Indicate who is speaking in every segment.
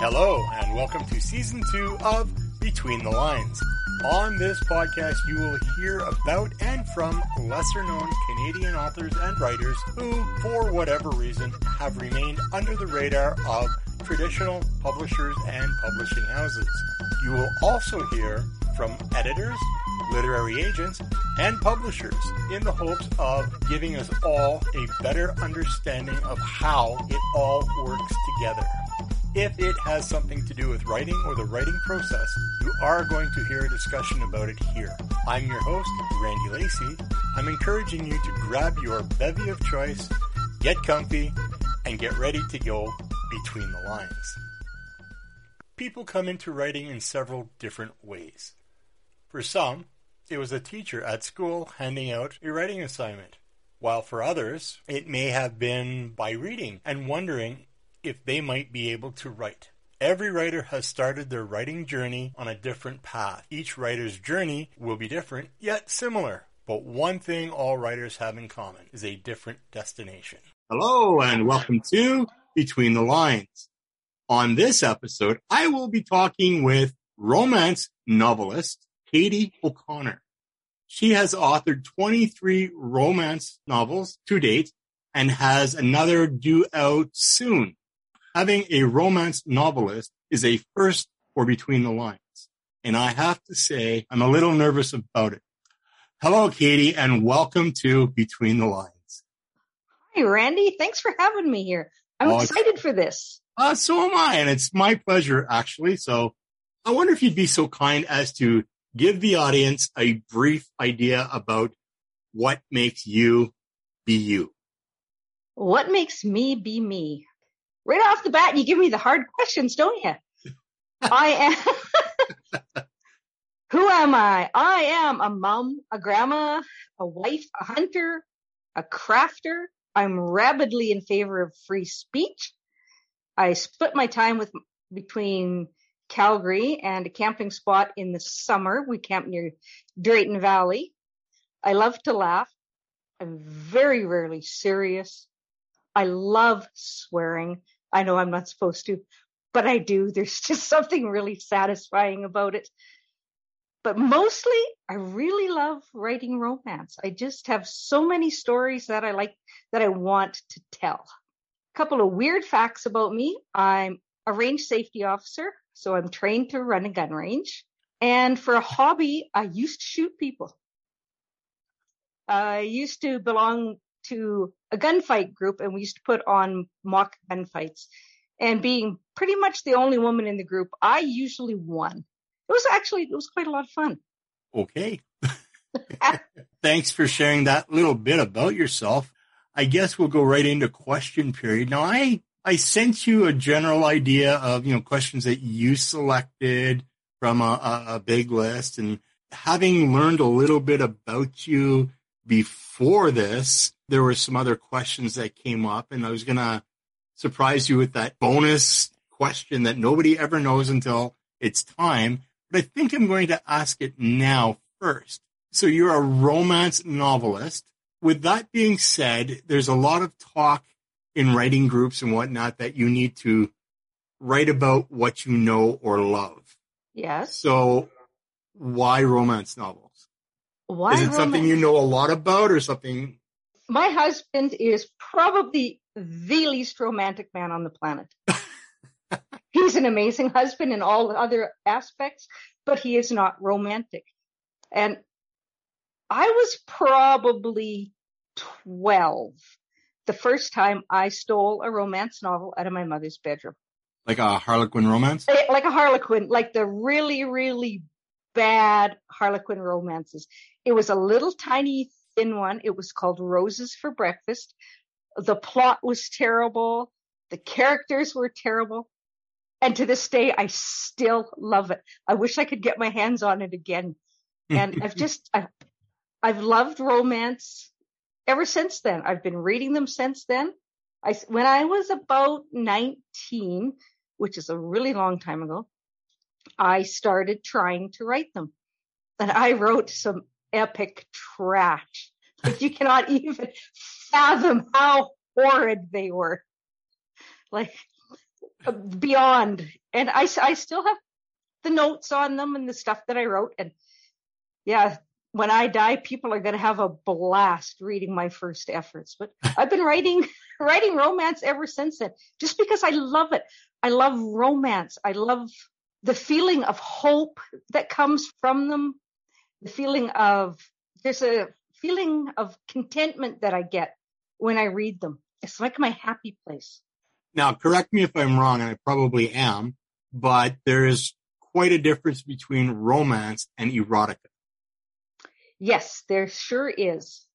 Speaker 1: Hello, and welcome to season two of Between the Lines. On this podcast, you will hear about and from lesser known Canadian authors and writers who, for whatever reason, have remained under the radar of traditional publishers and publishing houses. You will also hear from editors, literary agents, and publishers in the hopes of giving us all a better understanding of how it all works together. If it has something to do with writing or the writing process, you are going to hear a discussion about it here. I'm your host, Randy Lacey. I'm encouraging you to grab your bevy of choice, get comfy, and get ready to go between the lines. People come into writing in several different ways. For some, it was a teacher at school handing out a writing assignment, while for others, it may have been by reading and wondering if they might be able to write. Every writer has started their writing journey on a different path. Each writer's journey will be different, yet similar. But one thing all writers have in common is a different destination. Hello, and welcome to Between the Lines. On this episode, I will be talking with romance novelist Katie O'Connor. She has authored 23 romance novels to date and has another due out soon. Having a romance novelist is a first for Between the Lines. And I have to say, I'm a little nervous about it. Hello, Katie, and welcome to Between the Lines.
Speaker 2: Hi, Randy. Thanks for having me here. I'm oh, excited for this.
Speaker 1: Uh, so am I, and it's my pleasure, actually. So I wonder if you'd be so kind as to give the audience a brief idea about what makes you be you.
Speaker 2: What makes me be me? Right off the bat, you give me the hard questions, don't you? I am. Who am I? I am a mom, a grandma, a wife, a hunter, a crafter. I'm rabidly in favor of free speech. I split my time with between Calgary and a camping spot in the summer. We camp near Drayton Valley. I love to laugh. I'm very rarely serious. I love swearing. I know I'm not supposed to, but I do. There's just something really satisfying about it. But mostly, I really love writing romance. I just have so many stories that I like that I want to tell. A couple of weird facts about me. I'm a range safety officer. So I'm trained to run a gun range. And for a hobby, I used to shoot people. I used to belong to a gunfight group and we used to put on mock gunfights. And being pretty much the only woman in the group, I usually won. It was actually, it was quite a lot of fun.
Speaker 1: Okay. Thanks for sharing that little bit about yourself. I guess we'll go right into question period. Now, I I sent you a general idea of, you know, questions that you selected from a, a, big list and having learned a little bit about you before this, there were some other questions that came up and I was going to surprise you with that bonus question that nobody ever knows until it's time. But I think I'm going to ask it now first. So you're a romance novelist. With that being said, there's a lot of talk in writing groups and whatnot that you need to write about what you know or love.
Speaker 2: Yes.
Speaker 1: So why romance novels?
Speaker 2: Why
Speaker 1: is it something you know a lot about or something?
Speaker 2: My husband is probably the least romantic man on the planet. He's an amazing husband in all other aspects, but he is not romantic. And I was probably 12 the first time I stole a romance novel out of my mother's bedroom.
Speaker 1: Like a Harlequin romance?
Speaker 2: Eh, like a Harlequin, like the really, really bad Harlequin romances. It was a little tiny thin one. It was called Roses for Breakfast. The plot was terrible. The characters were terrible. And to this day, I still love it. I wish I could get my hands on it again. And I've just, I've, I've loved romance ever since then. I've been reading them since then. I, when I was about 19, which is a really long time ago, I started trying to write them. And I wrote some epic trash. Like you cannot even fathom how horrid they were. Like uh, beyond and I, I still have the notes on them and the stuff that I wrote. And yeah, when I die, people are going to have a blast reading my first efforts. But I've been writing, writing romance ever since then, just because I love it. I love romance. I love the feeling of hope that comes from them. The feeling of, there's a feeling of contentment that I get when I read them. It's like my happy place.
Speaker 1: Now, correct me if I'm wrong, and I probably am, but there is quite a difference between romance and erotica.
Speaker 2: Yes, there sure is.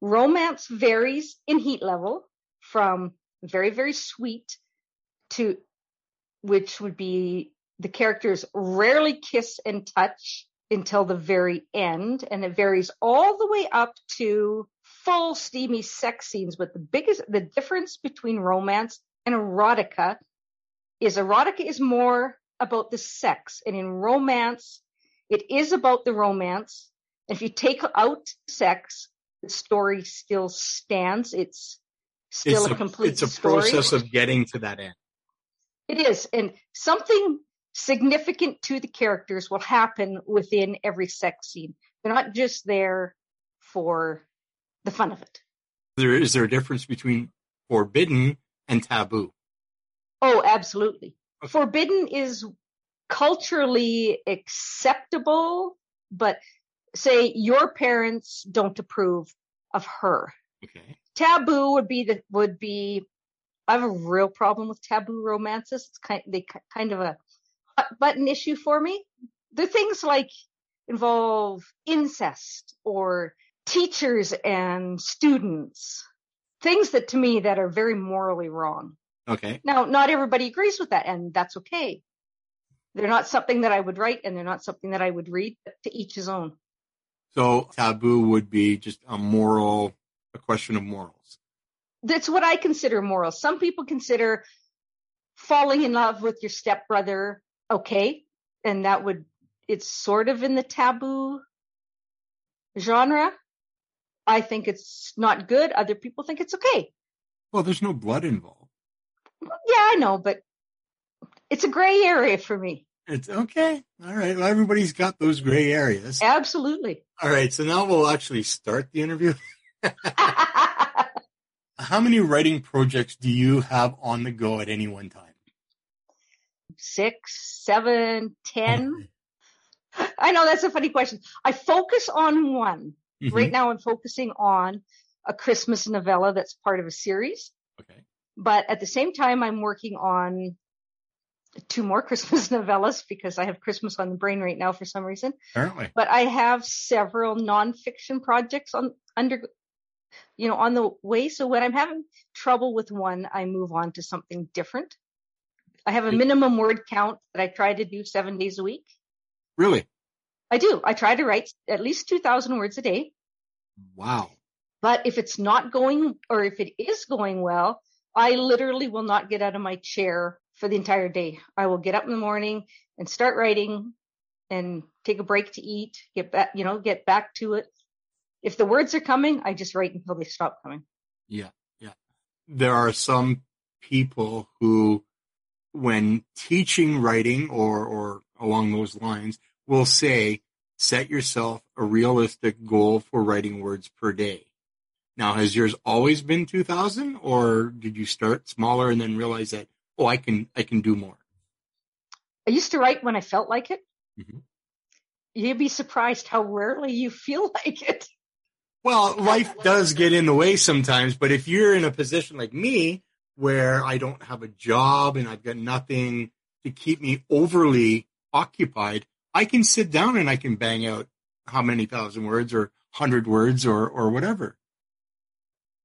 Speaker 2: Romance varies in heat level from very, very sweet to which would be the characters rarely kiss and touch until the very end. And it varies all the way up to full steamy sex scenes. But the biggest, the difference between romance and erotica is erotica is more about the sex. And in romance, it is about the romance. If you take out sex, the story still stands. It's still
Speaker 1: it's
Speaker 2: a, a complete
Speaker 1: It's a
Speaker 2: story.
Speaker 1: process of getting to that end.
Speaker 2: It is. And something significant to the characters will happen within every sex scene. They're not just there for the fun of it.
Speaker 1: There is there a difference between forbidden and taboo?
Speaker 2: Oh, absolutely. Okay. Forbidden is culturally acceptable, but say your parents don't approve of her.
Speaker 1: Okay.
Speaker 2: Taboo would be the would be I have a real problem with taboo romances. It's kind they kind of a button issue for me. They're things like involve incest or teachers and students. Things that to me that are very morally wrong.
Speaker 1: Okay.
Speaker 2: Now, not everybody agrees with that, and that's okay. They're not something that I would write, and they're not something that I would read. to each his own.
Speaker 1: So taboo would be just a moral, a question of morals.
Speaker 2: That's what I consider moral. Some people consider falling in love with your stepbrother okay, and that would it's sort of in the taboo genre. I think it's not good. Other people think it's okay.
Speaker 1: Well, there's no blood involved.
Speaker 2: Yeah, I know, but it's a gray area for me.
Speaker 1: It's okay. All right. Well, everybody's got those gray areas.
Speaker 2: Absolutely.
Speaker 1: All right. So now we'll actually start the interview. How many writing projects do you have on the go at any one time?
Speaker 2: Six, seven, ten. I know that's a funny question. I focus on one. Mm-hmm. Right now I'm focusing on a Christmas novella that's part of a series.
Speaker 1: Okay.
Speaker 2: But at the same time, I'm working on two more Christmas novellas because I have Christmas on the brain right now for some reason.
Speaker 1: Apparently.
Speaker 2: But I have several nonfiction projects on under, you know, on the way. So when I'm having trouble with one, I move on to something different. I have a minimum word count that I try to do seven days a week.
Speaker 1: Really?
Speaker 2: I do. I try to write at least 2000 words a day.
Speaker 1: Wow.
Speaker 2: But if it's not going or if it is going well, I literally will not get out of my chair for the entire day. I will get up in the morning and start writing and take a break to eat, get back, you know, get back to it. If the words are coming, I just write until they stop coming.
Speaker 1: Yeah. Yeah. There are some people who, when teaching writing or, or along those lines, will say, set yourself a realistic goal for writing words per day. Now, has yours always been 2000 or did you start smaller and then realize that, oh, I can, I can do more?
Speaker 2: I used to write when I felt like it.
Speaker 1: Mm-hmm.
Speaker 2: You'd be surprised how rarely you feel like it.
Speaker 1: Well, life does get in the way sometimes, but if you're in a position like me where I don't have a job and I've got nothing to keep me overly occupied, I can sit down and I can bang out how many thousand words or hundred words or, or whatever.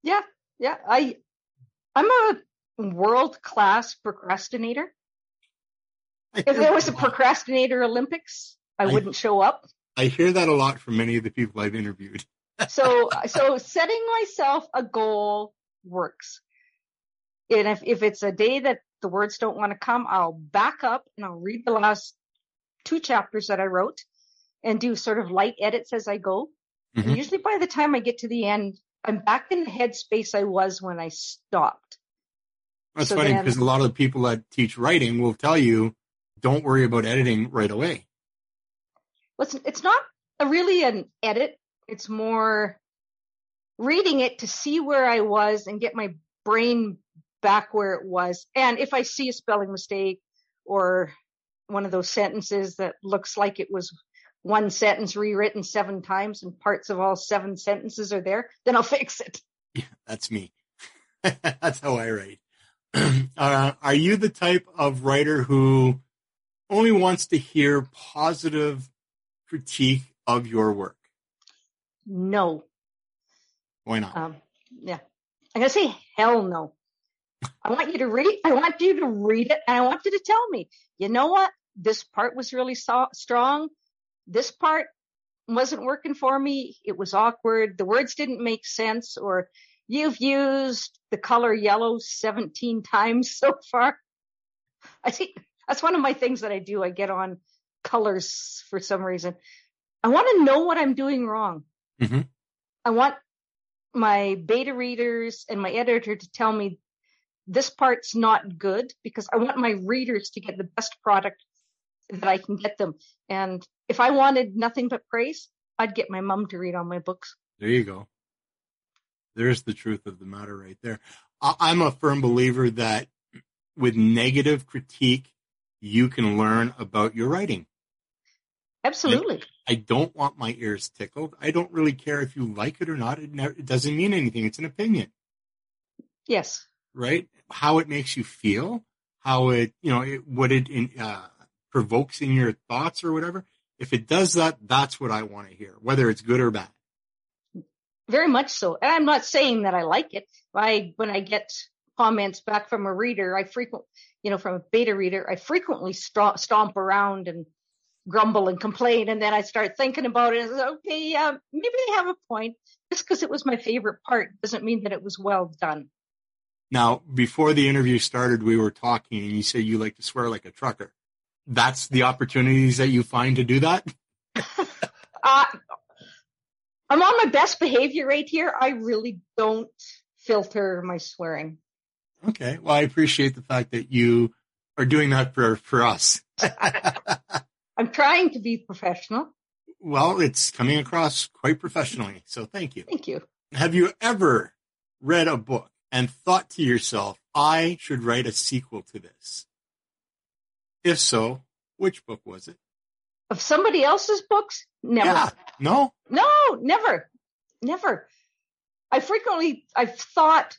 Speaker 2: Yeah, yeah. I I'm a world class procrastinator. If there was a procrastinator Olympics, I, I wouldn't show up.
Speaker 1: I hear that a lot from many of the people I've interviewed.
Speaker 2: so so setting myself a goal works. And if, if it's a day that the words don't want to come, I'll back up and I'll read the last two chapters that I wrote and do sort of light edits as I go. Mm-hmm. usually by the time I get to the end, I'm back in the headspace I was when I stopped.
Speaker 1: That's so funny because a lot of the people that teach writing will tell you don't worry about editing right away.
Speaker 2: Well, it's, it's not a really an edit. It's more reading it to see where I was and get my brain back where it was. And if I see a spelling mistake or one of those sentences that looks like it was one sentence rewritten seven times and parts of all seven sentences are there, then I'll fix it.
Speaker 1: Yeah, that's me. that's how I write. uh, are you the type of writer who only wants to hear positive critique of your work?
Speaker 2: No.
Speaker 1: Why not?
Speaker 2: Um, yeah. I'm gonna say hell no. I want you to read. I want you to read it, and I want you to tell me. You know what? This part was really so- strong. This part wasn't working for me. It was awkward. The words didn't make sense, or you've used the color yellow 17 times so far. I think that's one of my things that I do. I get on colors for some reason. I want to know what I'm doing wrong.
Speaker 1: Mhm.
Speaker 2: I want my beta readers and my editor to tell me this part's not good because I want my readers to get the best product that I can get them. And if I wanted nothing but praise, I'd get my mom to read all my books.
Speaker 1: There you go. There's the truth of the matter right there. I'm a firm believer that with negative critique, you can learn about your writing.
Speaker 2: Absolutely.
Speaker 1: I don't want my ears tickled. I don't really care if you like it or not. It, never, it doesn't mean anything. It's an opinion,
Speaker 2: Yes.
Speaker 1: Right? How it makes you feel, how it, you know, it, what it in, uh, provokes in your thoughts or whatever. If it does that, that's what I want to hear, whether it's good or bad.
Speaker 2: Very much so. And I'm not saying that I like it. I, when I get comments back from a reader, I frequent, you know, from a beta reader, I frequently stomp, stomp around and grumble and complain. And then I start thinking about it. Okay, maybe they have a point. Just because it was my favorite part doesn't mean that it was well done.
Speaker 1: Now, before the interview started, we were talking and you say you like to swear like a trucker. That's the opportunities that you find to do that?
Speaker 2: Uh, I'm on my best behavior right here. I really don't filter my swearing.
Speaker 1: Okay. Well, I appreciate the fact that you are doing that for, for us.
Speaker 2: I'm trying to be professional.
Speaker 1: well, it's coming across quite professionally. So thank you.
Speaker 2: Thank you.
Speaker 1: Have you ever read a book and thought to yourself, I should write a sequel to this? If so, which book was it?
Speaker 2: Of somebody else's books? Never.
Speaker 1: Yeah. No?
Speaker 2: No, never. Never. I frequently I've thought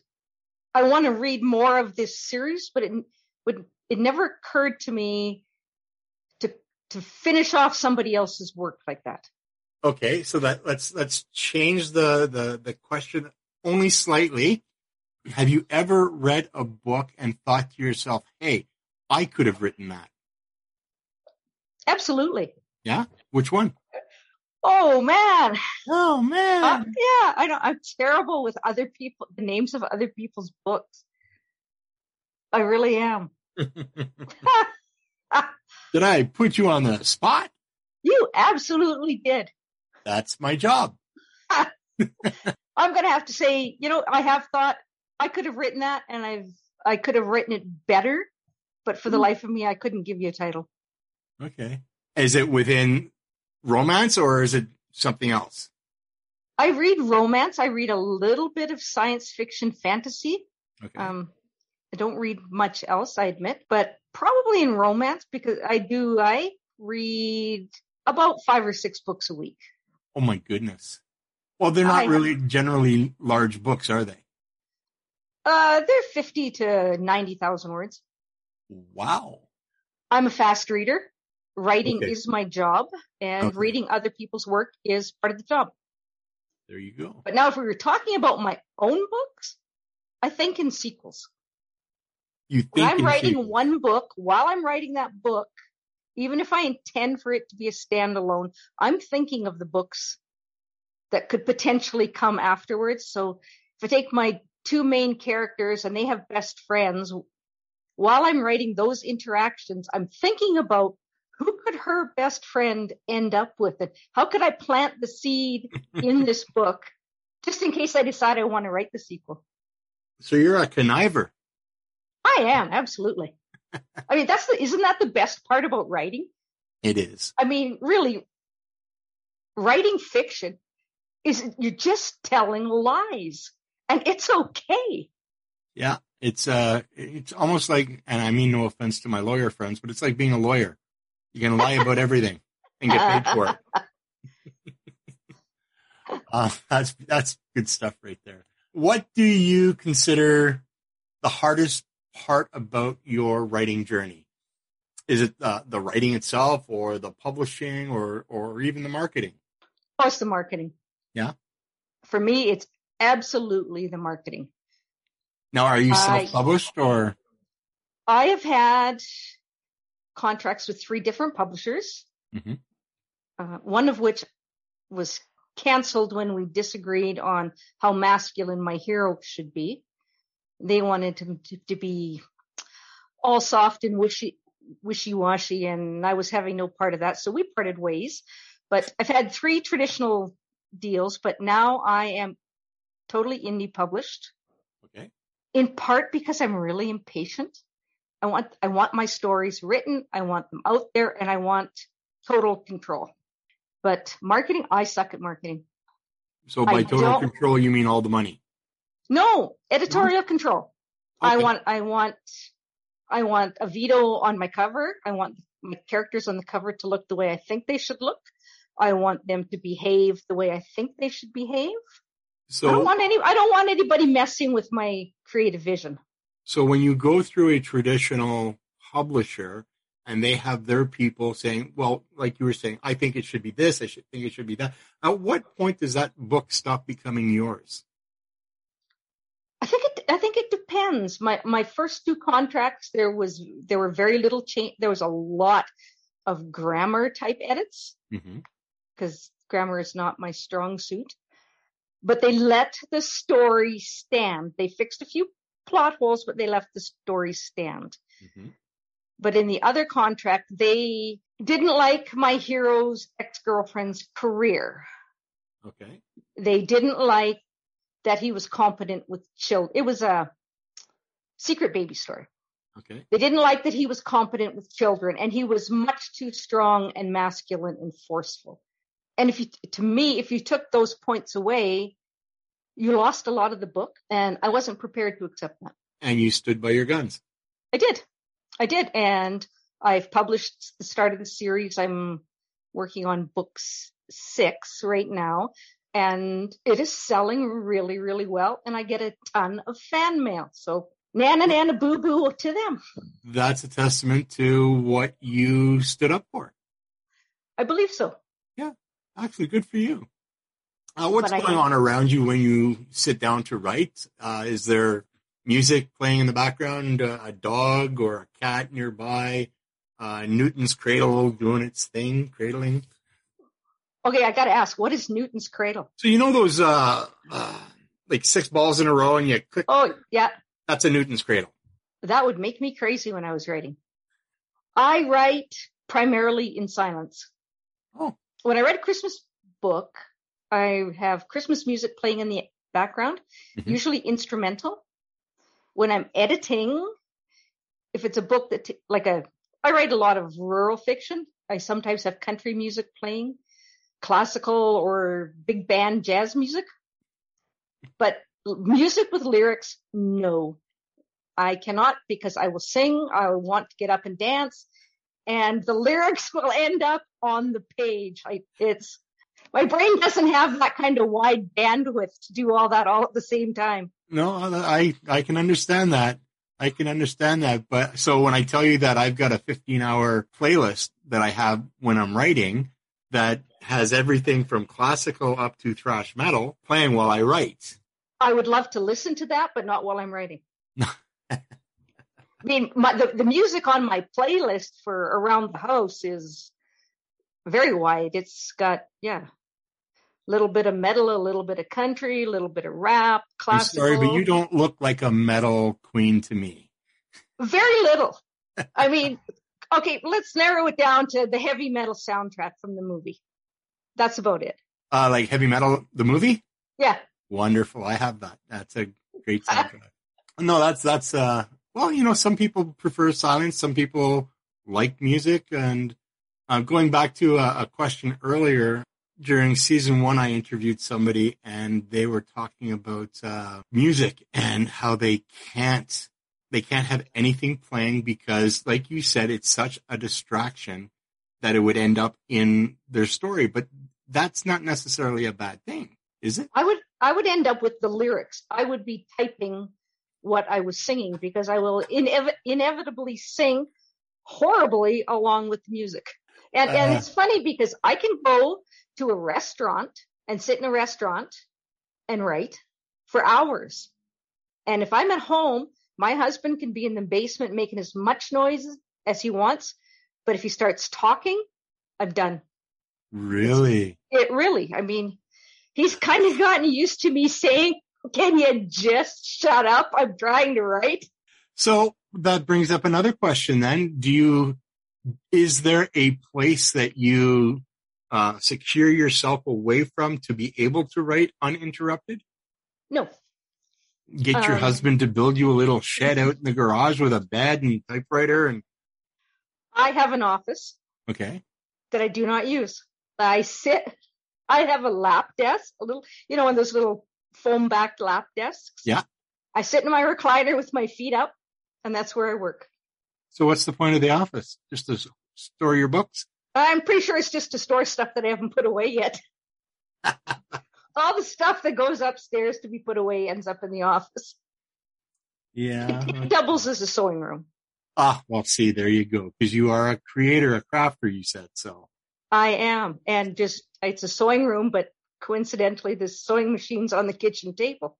Speaker 2: I want to read more of this series, but it would it never occurred to me to to finish off somebody else's work like that.
Speaker 1: Okay. So that let's, let's change the, the, the question only slightly. Have you ever read a book and thought to yourself, Hey, I could have written that?
Speaker 2: Absolutely. Yeah.
Speaker 1: Which one?
Speaker 2: Oh man.
Speaker 1: Oh man.
Speaker 2: Uh, yeah, I don't I'm terrible with other people the names of other people's books. I really am.
Speaker 1: Did I put you on the spot?
Speaker 2: You absolutely did.
Speaker 1: That's my job.
Speaker 2: I'm gonna have to say, you know, I have thought I could have written that and I've I could have written it better, but for the
Speaker 1: Hmm.
Speaker 2: life of me I couldn't give you a title.
Speaker 1: Okay. Is it within romance or is it something else?
Speaker 2: I read romance, I read a little bit of science fiction fantasy.
Speaker 1: Okay.
Speaker 2: Um I don't read much else, I admit, but probably in romance because I do I read about 5 or 6 books a week.
Speaker 1: oh my goodness. Well, they're not
Speaker 2: I-
Speaker 1: really generally large books, are they?
Speaker 2: Uh they're 50 to 90,000 words.
Speaker 1: Wow.
Speaker 2: I'm a fast reader. Writing
Speaker 1: Okay.
Speaker 2: is my job, and
Speaker 1: Okay.
Speaker 2: reading other people's work is part of the job.
Speaker 1: There you go.
Speaker 2: But now, if we were talking about my own books, I think in sequels.
Speaker 1: You
Speaker 2: When
Speaker 1: think
Speaker 2: I'm writing
Speaker 1: sequels.
Speaker 2: one book, while I'm writing that book, even if I intend for it to be a standalone, I'm thinking of the books that could potentially come afterwards. So if I take my two main characters and they have best friends, while I'm writing those interactions, I'm thinking about who could her best friend end up with it? How could I plant the seed in this book just in case I decide I want to write the sequel?
Speaker 1: So you're a conniver.
Speaker 2: I am, absolutely. I mean, that's the, isn't that the best part about writing?
Speaker 1: It is.
Speaker 2: I mean, really, writing fiction is you're just telling lies and it's okay.
Speaker 1: Yeah. It's, uh, it's almost like, and I mean no offense to my lawyer friends, but it's like being a lawyer. You can lie about everything and get paid for it. uh, that's, that's good stuff right there. What do you consider the hardest part about your writing journey? Is it uh, the writing itself or the publishing or, or even the marketing?
Speaker 2: It's the marketing.
Speaker 1: Yeah.
Speaker 2: For me, it's absolutely the marketing.
Speaker 1: Now, are you self-published or?
Speaker 2: I have had contracts with three different publishers,
Speaker 1: Mhm.
Speaker 2: uh, one of which was canceled when we disagreed on how masculine my hero should be. They wanted him to, to be all soft and wishy, wishy-washy, and I was having no part of that, so we parted ways. But I've had three traditional deals, but now I am totally indie published
Speaker 1: Okay.
Speaker 2: in part because I'm really impatient. I want I want my stories written, I want them out there, and I want total control. But marketing, I suck at marketing.
Speaker 1: So by
Speaker 2: I
Speaker 1: total control, you mean all the money?
Speaker 2: No, editorial control. Mm-hmm.
Speaker 1: I
Speaker 2: want I want I want a veto on my cover. I want my characters on the cover to look the way I think they should look. I want them to behave the way I think they should behave. I don't
Speaker 1: So,
Speaker 2: want any I don't want anybody messing with my creative vision.
Speaker 1: so when you go through a traditional publisher and they have their people saying, well, like you were saying, I think it should be this, I should think it should be that. At what point does that book stop becoming yours?
Speaker 2: I think it. I think it depends. My my first two contracts, there was there were very little change. There was a lot of grammar type edits
Speaker 1: Mm-hmm.
Speaker 2: because grammar is not my strong suit. But they let the story stand. They fixed a few plot holes, but they left the story stand.
Speaker 1: Mm-hmm.
Speaker 2: But in the other contract, they didn't like my hero's ex girlfriend's career.
Speaker 1: Okay.
Speaker 2: They didn't like that he was competent with children. It was a secret baby story.
Speaker 1: Okay.
Speaker 2: They didn't like that he was competent with children and he was much too strong and masculine and forceful. And if you, to me, if you took those points away, you lost a lot of the book and I wasn't prepared to accept that.
Speaker 1: And you stood by your guns.
Speaker 2: I did. I did. And I've published the start of the series. I'm working on books six right now and it is selling really, really well. And I get a ton of fan mail. So Nana Nana Boo Boo to them.
Speaker 1: That's a testament to what you stood up for.
Speaker 2: I believe so.
Speaker 1: Actually, good for you. Uh, what's
Speaker 2: But I-
Speaker 1: going on around you when you sit down to write? Uh, is there music playing in the background, uh, a dog or a cat nearby, uh, Newton's cradle doing its thing, cradling?
Speaker 2: Okay, I got to ask, what is Newton's cradle?
Speaker 1: So you know those uh, uh, like six balls in a row and you click.
Speaker 2: Oh, yeah,
Speaker 1: That's a Newton's cradle.
Speaker 2: that would make me crazy when I was writing. I write primarily in silence.
Speaker 1: Oh.
Speaker 2: When I write a Christmas book, I have Christmas music playing in the background,
Speaker 1: Mhm.
Speaker 2: usually instrumental. When I'm editing, if it's a book that, t- like a, I write a lot of rural fiction. I sometimes have country music playing, classical or big band jazz music. But music with lyrics, no. I cannot because I will sing, I will want to get up and dance, and the lyrics will end up on the page. I, it's, my brain doesn't have that kind of wide bandwidth to do all that all at the same time.
Speaker 1: No, I I can understand that. I can understand that. But so when I tell you that I've got a 15 hour playlist that I have when I'm writing that has everything from classical up to thrash metal playing while I write.
Speaker 2: I would love to listen to that, but not while I'm writing. I mean, my, the, the music on my playlist for around the house is very wide. It's got, yeah, a little bit of metal, a little bit of country, a little bit of rap,
Speaker 1: I'm sorry, but you don't look like a metal queen to me.
Speaker 2: Very little. I mean, okay, let's narrow it down to the heavy metal soundtrack from the movie. That's about it.
Speaker 1: Uh, like heavy metal, the movie?
Speaker 2: Yeah.
Speaker 1: Wonderful. I have that. That's a great soundtrack. no, that's, that's, uh, Well, you know, some people prefer silence. Some people like music. And uh, going back to a, a question earlier, during season one, I interviewed somebody and they were talking about uh, music and how they can't they can't have anything playing because, like you said, it's such a distraction that it would end up in their story. But that's not necessarily a bad thing, is it?
Speaker 2: I would I would end up with the lyrics. I would be typing what I was singing because I will inev- inevitably sing horribly along with the music. And uh, and it's funny because I can go to a restaurant and sit in a restaurant and write for hours. And if I'm at home, my husband can be in the basement making as much noise as he wants, but if he starts talking, I'm done.
Speaker 1: Really?
Speaker 2: It really. I mean, he's kind of gotten used to me saying, "Can you just shut up? I'm trying to write."
Speaker 1: So that brings up another question then. Do you is there a place that you uh, secure yourself away from to be able to write uninterrupted?
Speaker 2: No.
Speaker 1: Get your um, husband to build you a little shed out in the garage with a bed and typewriter and
Speaker 2: I have an office.
Speaker 1: Okay.
Speaker 2: That I do not use. I sit I have a lap desk, a little you know, one of those little foam backed lap desks.
Speaker 1: Yeah.
Speaker 2: I sit in my recliner with my feet up and that's where I work.
Speaker 1: So what's the point of the office? Just to store your books?
Speaker 2: I'm pretty sure it's just to store stuff that I haven't put away yet. All the stuff that goes upstairs to be put away ends up in the office.
Speaker 1: Yeah.
Speaker 2: It, it doubles as a sewing room.
Speaker 1: Ah, well, see, there you go. Because you are a creator, a crafter, you said so.
Speaker 2: I am. And just, it's a sewing room, but coincidentally, the sewing machine's on the kitchen table.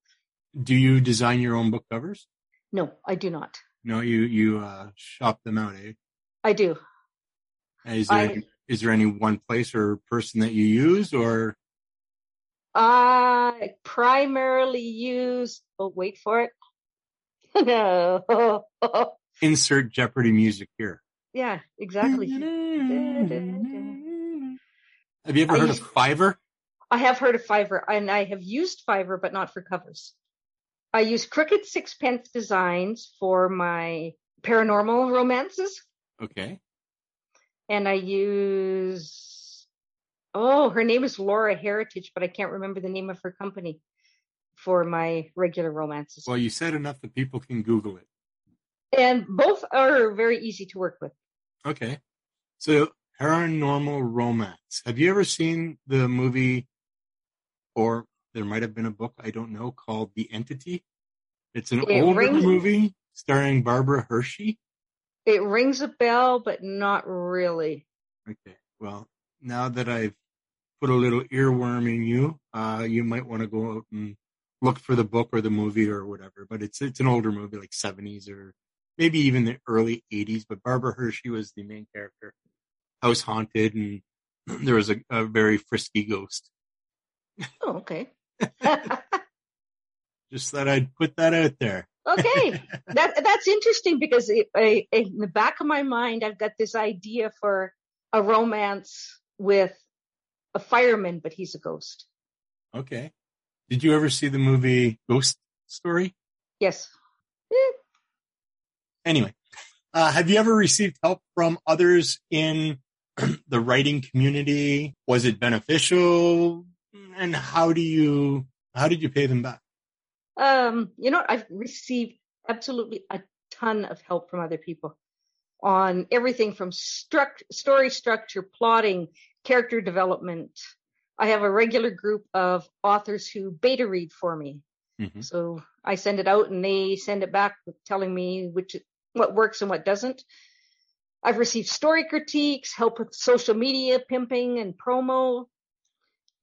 Speaker 1: Do you design your own book covers?
Speaker 2: No, I do not.
Speaker 1: No, you you uh, shop them out, eh?
Speaker 2: I do.
Speaker 1: Is there, I, any, is there any one place or person that you use, or?
Speaker 2: I primarily use. Oh, wait for it. no.
Speaker 1: Insert Jeopardy music here.
Speaker 2: Yeah, exactly. have
Speaker 1: you ever heard use, of Fiverr?
Speaker 2: I have heard of Fiverr, and I have used Fiverr, but not for covers. I use Crooked Sixpence Designs for my paranormal romances.
Speaker 1: Okay.
Speaker 2: And I use, oh, her name is Laura Heritage, but I can't remember the name of her company for my regular romances.
Speaker 1: Well, you said enough that people can Google it.
Speaker 2: And both are very easy to work with.
Speaker 1: Okay. So, paranormal romance. Have you ever seen the movie or there might have been a book I don't know called The Entity. It's an it older rings, movie starring Barbara Hershey.
Speaker 2: It rings a bell, but not really.
Speaker 1: Okay. Well, now that I've put a little earworm in you, uh, you might want to go out and look for the book or the movie or whatever. But it's it's an older movie, like seventies or maybe even the early eighties. But Barbara Hershey was the main character. House haunted, and there was a, a very frisky ghost.
Speaker 2: Oh, okay.
Speaker 1: Just thought I'd put that out there.
Speaker 2: okay, that that's interesting because it, I, in the back of my mind, I've got this idea for a romance with a fireman, but he's a ghost.
Speaker 1: Okay. Did you ever see the movie Ghost Story?
Speaker 2: Yes.
Speaker 1: Eh. Anyway, uh, have you ever received help from others in the writing community? Was it beneficial? And how do you how did you pay them back?
Speaker 2: Um, you know, I've received absolutely a ton of help from other people on everything from struct- story structure, plotting, character development. I have a regular group of authors who beta read for me. Mm-hmm. So I send it out and they send it back telling me which what works and what doesn't. I've received story critiques, help with social media pimping and promo.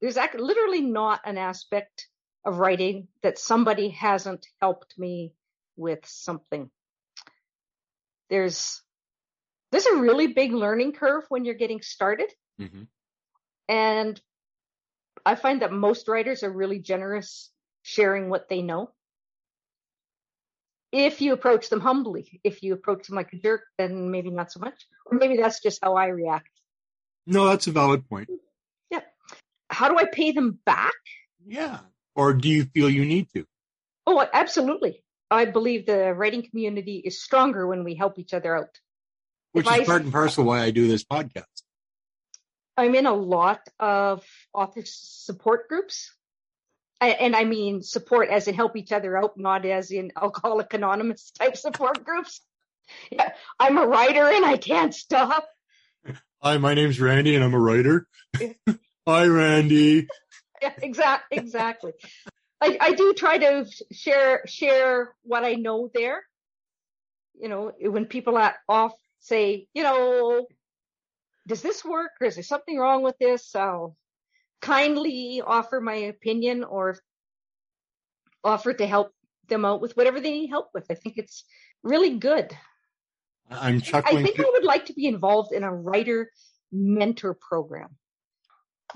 Speaker 2: There's actually literally not an aspect of writing that somebody hasn't helped me with something. There's there's a really big learning curve when you're getting started. Mm-hmm. And I find that most writers are really generous sharing what they know. If you approach them humbly, if you approach them like a jerk, then maybe not so much. Or maybe that's just how I react.
Speaker 1: No, that's a valid point.
Speaker 2: How do I pay them back?
Speaker 1: Yeah or do you feel you need to?
Speaker 2: Oh, absolutely. I believe the writing community is stronger when we help each other out.
Speaker 1: Which
Speaker 2: If
Speaker 1: is
Speaker 2: I-
Speaker 1: part and parcel why I do this podcast.
Speaker 2: I'm in a lot of author support groups. And I mean support as in help each other out, not as in Alcoholic Anonymous type support groups. Yeah, I'm a writer and I can't stop.
Speaker 1: Hi, my name's Randy and I'm a writer. Hi, Randy.
Speaker 2: Yeah, exactly, exactly. I, I do try to share share what I know there. You know, when people at off say, you know, does this work or is there something wrong with this? I'll kindly offer my opinion or offer to help them out with whatever they need help with. I think it's really good.
Speaker 1: I'm chuckling.
Speaker 2: I
Speaker 1: think
Speaker 2: I would like to be involved in a writer mentor program.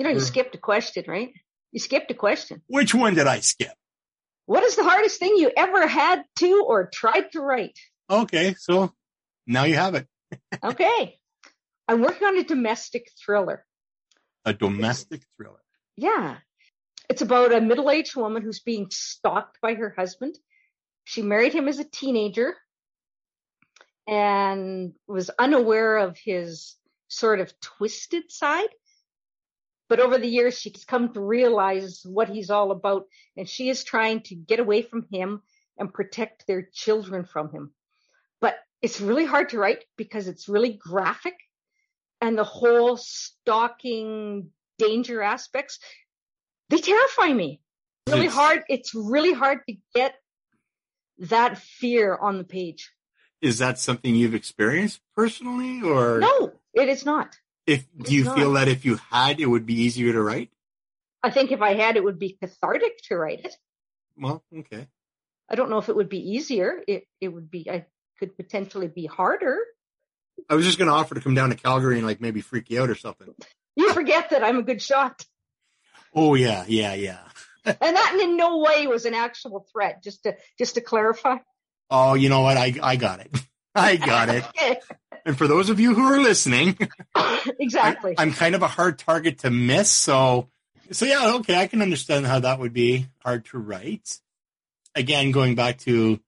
Speaker 2: You know, you skipped a question, right? You skipped a question.
Speaker 1: Which one did I skip?
Speaker 2: What is the hardest thing you ever had to or tried to write?
Speaker 1: Okay, so now you have it.
Speaker 2: Okay. I'm working on a domestic thriller.
Speaker 1: A domestic thriller.
Speaker 2: Yeah. It's about a middle aged woman who's being stalked by her husband. She married him as a teenager and was unaware of his sort of twisted side. But over the years, she's come to realize what he's all about, and she is trying to get away from him and protect their children from him. But it's really hard to write because it's really graphic, and the whole stalking danger aspects they terrify me. Really
Speaker 1: It's-
Speaker 2: hard. It's really hard to get that fear on the page.
Speaker 1: Is that something you've experienced personally, or
Speaker 2: No, it is not.
Speaker 1: If do you feel that if you had, it would be easier to write?
Speaker 2: I think if I had, it would be cathartic to write it.
Speaker 1: Well, okay.
Speaker 2: I don't know if it would be easier. It it would be. I could potentially be harder.
Speaker 1: I was just going to offer to come down to Calgary and like maybe freak you out or something.
Speaker 2: You forget that I'm a good shot,
Speaker 1: Oh yeah, yeah, yeah.
Speaker 2: and that in no way was an actual threat. Just to just to clarify.
Speaker 1: Oh, you know what? I I got it. I got it. And for those of you who are listening,
Speaker 2: exactly.
Speaker 1: I, am kind of a hard target to miss. So, so yeah, okay, I can understand how that would be hard to write. Again, going back to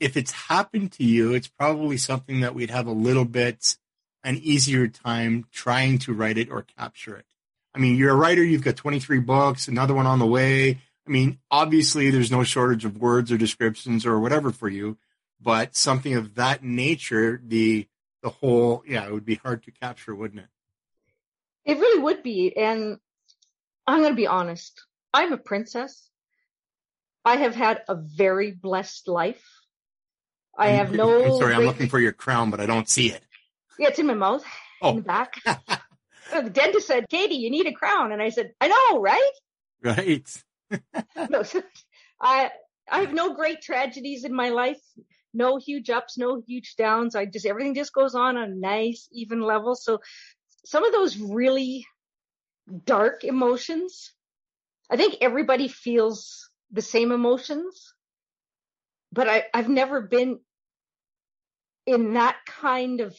Speaker 1: if it's happened to you, it's probably something that we'd have a little bit an easier time trying to write it or capture it. I mean, you're a writer, you've got 23 books, another one on the way. I mean, obviously there's no shortage of words or descriptions or whatever for you, but something of that nature, the the whole, yeah, it would be hard to capture, wouldn't it?
Speaker 2: It really would be. And I'm going to be honest. I'm a princess. I have had a very blessed life. I have no.
Speaker 1: I'm sorry, I'm looking for your crown, but I don't see it.
Speaker 2: Yeah, it's in my mouth, oh. in the
Speaker 1: Oh,
Speaker 2: back. The dentist said, Katie, you need a crown. And I said, I know, right?
Speaker 1: right.
Speaker 2: No, so I, I have no great tragedies in my life. No huge ups, no huge downs. I just, everything just goes on a nice, even level. So some of those really dark emotions, I think everybody feels the same emotions, but I, I've never been in that kind of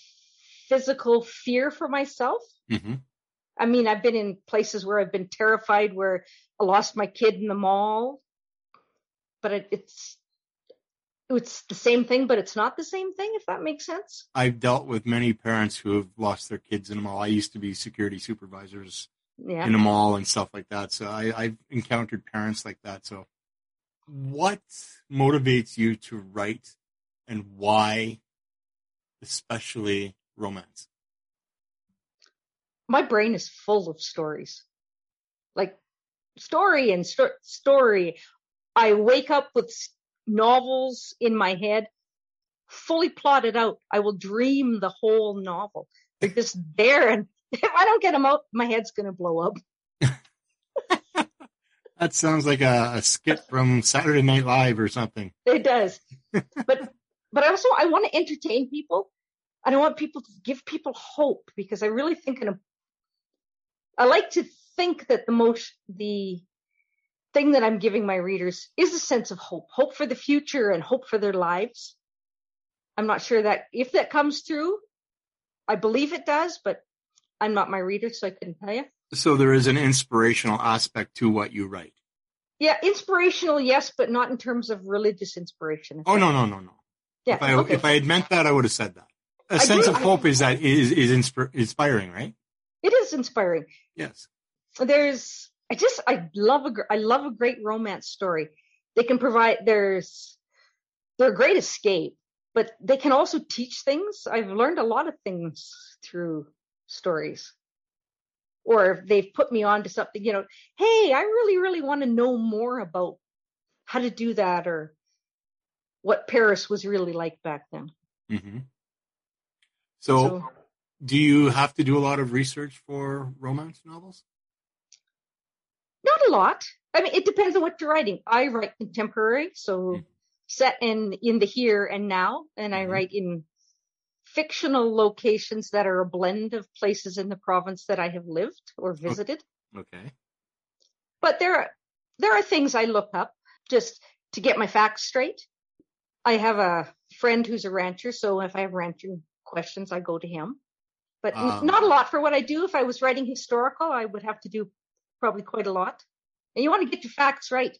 Speaker 2: physical fear for myself.
Speaker 1: hmm
Speaker 2: I mean, I've been in places where I've been terrified where I lost my kid in the mall, but it, it's it's the same thing, but it's not the same thing. If that makes sense.
Speaker 1: I've dealt with many parents who have lost their kids in a mall. I used to be security supervisors
Speaker 2: Yeah.
Speaker 1: in a mall and stuff like that. So I, I've encountered parents like that. So what motivates you to write and why, especially romance?
Speaker 2: My brain is full of stories, like story and sto- story. I wake up with novels in my head, fully plotted out. I will dream the whole novel. They're just there, and if I don't get them out, my head's gonna blow up.
Speaker 1: That sounds like a, a skit from Saturday Night Live or something.
Speaker 2: It does. but but also I want to entertain people. I don't want people to give people hope because I really think in a I like to think that the most the thing that I'm giving my readers is a sense of hope, hope for the future and hope for their lives. I'm not sure that if that comes through, I believe it does, but I'm not my reader, so I couldn't tell you.
Speaker 1: So there is an inspirational aspect to what you write.
Speaker 2: Yeah, inspirational, yes, but not in terms of religious inspiration.
Speaker 1: Oh no, no, no, no.
Speaker 2: Yeah,
Speaker 1: If I
Speaker 2: okay.
Speaker 1: if I had meant that, I would have said that. A
Speaker 2: I
Speaker 1: sense
Speaker 2: do-
Speaker 1: of
Speaker 2: I-
Speaker 1: hope is that is is insp- inspiring, right?
Speaker 2: it is inspiring.
Speaker 1: Yes.
Speaker 2: There's, I just, I love a, I love a great romance story. They can provide, there's, they're a great escape, but they can also teach things. I've learned a lot of things through stories. Or if they've put me on to something, you know, hey, I really, really want to know more about how to do that or what Paris was really like back then.
Speaker 1: hmm So, do you have to do a lot of research for romance novels?
Speaker 2: Not a lot. I mean, it depends on what you're writing. I write contemporary, so
Speaker 1: Mhm.
Speaker 2: set in in the here and now, and I
Speaker 1: Mhm.
Speaker 2: write in fictional locations that are a blend of places in the province that I have lived or visited.
Speaker 1: Okay.
Speaker 2: But there are there are things I look up just to get my facts straight. I have a friend who's a rancher, so if I have ranching questions, I go to him. But
Speaker 1: Um,
Speaker 2: not a lot for what I do. If I was writing historical, I would have to do probably quite a lot. And you want to get your facts right.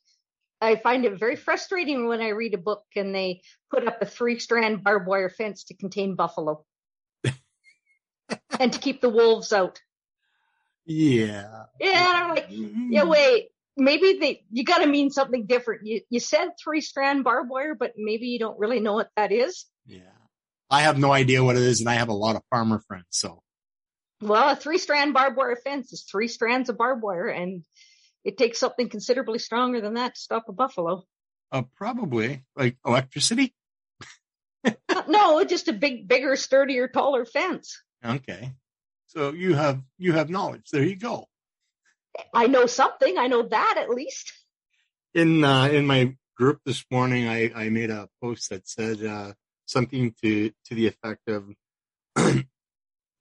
Speaker 2: I find it very frustrating when I read a book and they put up a three strand barbed wire fence to contain buffalo and to keep the wolves out.
Speaker 1: Yeah.
Speaker 2: Yeah, and I'm like, yeah, wait, maybe they, you got to mean something different. You, you said three strand barbed wire, but maybe you don't really know what that is.
Speaker 1: Yeah. I have no idea what it is, and I have a lot of farmer friends. So,
Speaker 2: Well, a three strand barbed wire fence is three strands of barbed wire and it takes something considerably stronger than that to stop a buffalo.
Speaker 1: uh, probably like electricity.
Speaker 2: Uh, no, just a big, bigger, sturdier, taller fence.
Speaker 1: Okay. So you have you have knowledge. There you go.
Speaker 2: I know something. I know that at least.
Speaker 1: In uh, in my group this morning, I I made a post that said uh, something to to the effect of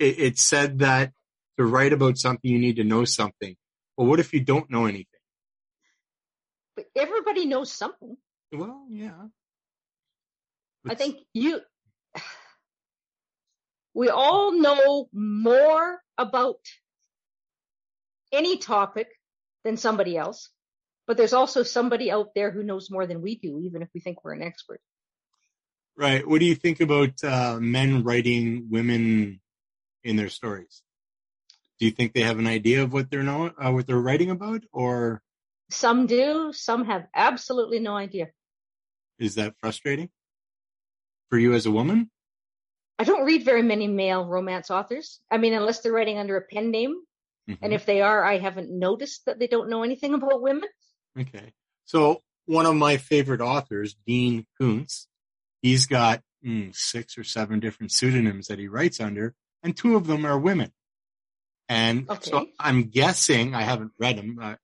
Speaker 1: it, it said that to write about something you need to know something. Well, what if you don't know anything?
Speaker 2: But everybody knows something.
Speaker 1: Well, yeah.
Speaker 2: I think you, we all know more about any topic than somebody else, but there's also somebody out there who knows more than we do, even if we think we're an expert.
Speaker 1: Right. What do you think about uh, men writing women in their stories? Do you think they have an idea of what they're know uh, what they're writing about, or
Speaker 2: Some do, some have absolutely no idea.
Speaker 1: is that frustrating for you as a woman?
Speaker 2: I don't read very many male romance authors. I mean, unless they're writing under a pen name. And if they are, I haven't noticed that they don't know anything about women.
Speaker 1: Okay. So one of my favorite authors, Dean Koontz, he's got mm, six or seven different pseudonyms that he writes under, and two of them are women. And so I'm guessing, I haven't read them uh,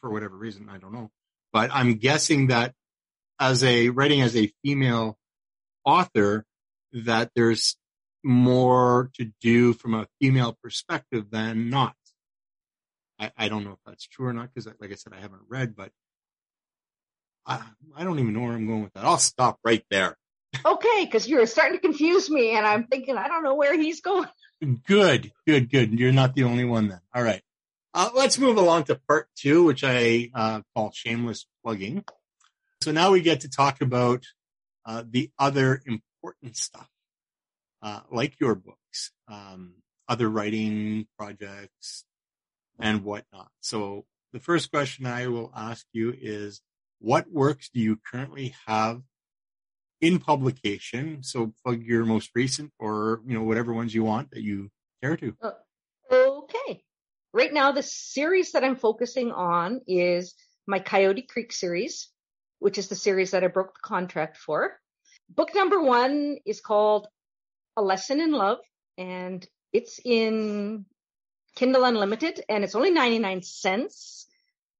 Speaker 1: for whatever reason, I don't know, but I'm guessing that as a writing as a female author, that there's more to do from a female perspective than not. I, I don't know if that's true or not because, like I said, I haven't read, but I, I don't even know where I'm going with that. I'll stop right there.
Speaker 2: Okay, because you're starting to confuse me, and I'm thinking I don't know where he's going.
Speaker 1: Good, good, good. You're not the only one then. All right. Uh, let's move along to part two, which I uh, call shameless plugging. So now we get to talk about uh, the other important stuff, uh, like your books, um, other writing projects, and whatnot. So the first question I will ask you is, what works do you currently have in publication? So plug your most recent or, you know, whatever ones you want that you care to.
Speaker 2: Uh, okay. Right now, the series that I'm focusing on is my Coyote Creek series, which is the series that I broke the contract for. Book number one is called A Lesson in Love, and it's in Kindle Unlimited, and it's only 99 cents.